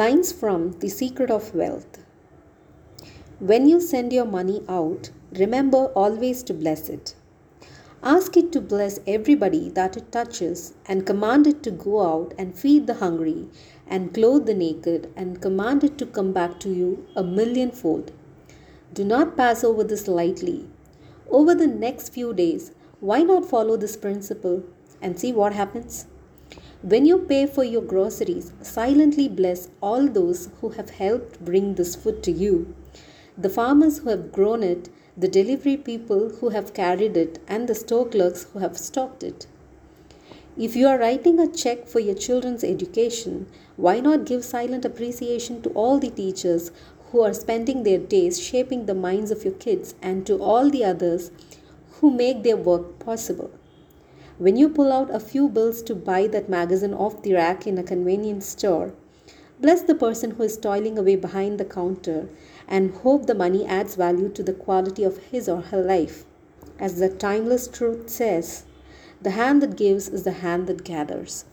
Lines from The Secret of Wealth When you send your money out, remember always to bless it. Ask it to bless everybody that it touches, and command it to go out and feed the hungry, and clothe the naked, and command it to come back to you a millionfold. Do not pass over this lightly. Over the next few days, why not follow this principle and see what happens? When you pay for your groceries, silently bless all those who have helped bring this food to you. The farmers who have grown it, the delivery people who have carried it, and the store clerks who have stocked it. If you are writing a check for your children's education, why not give silent appreciation to all the teachers who are spending their days shaping the minds of your kids and to all the others who make their work possible? When you pull out a few bills to buy that magazine off the rack in a convenience store, bless the person who is toiling away behind the counter and hope the money adds value to the quality of his or her life. As the timeless truth says, the hand that gives is the hand that gathers.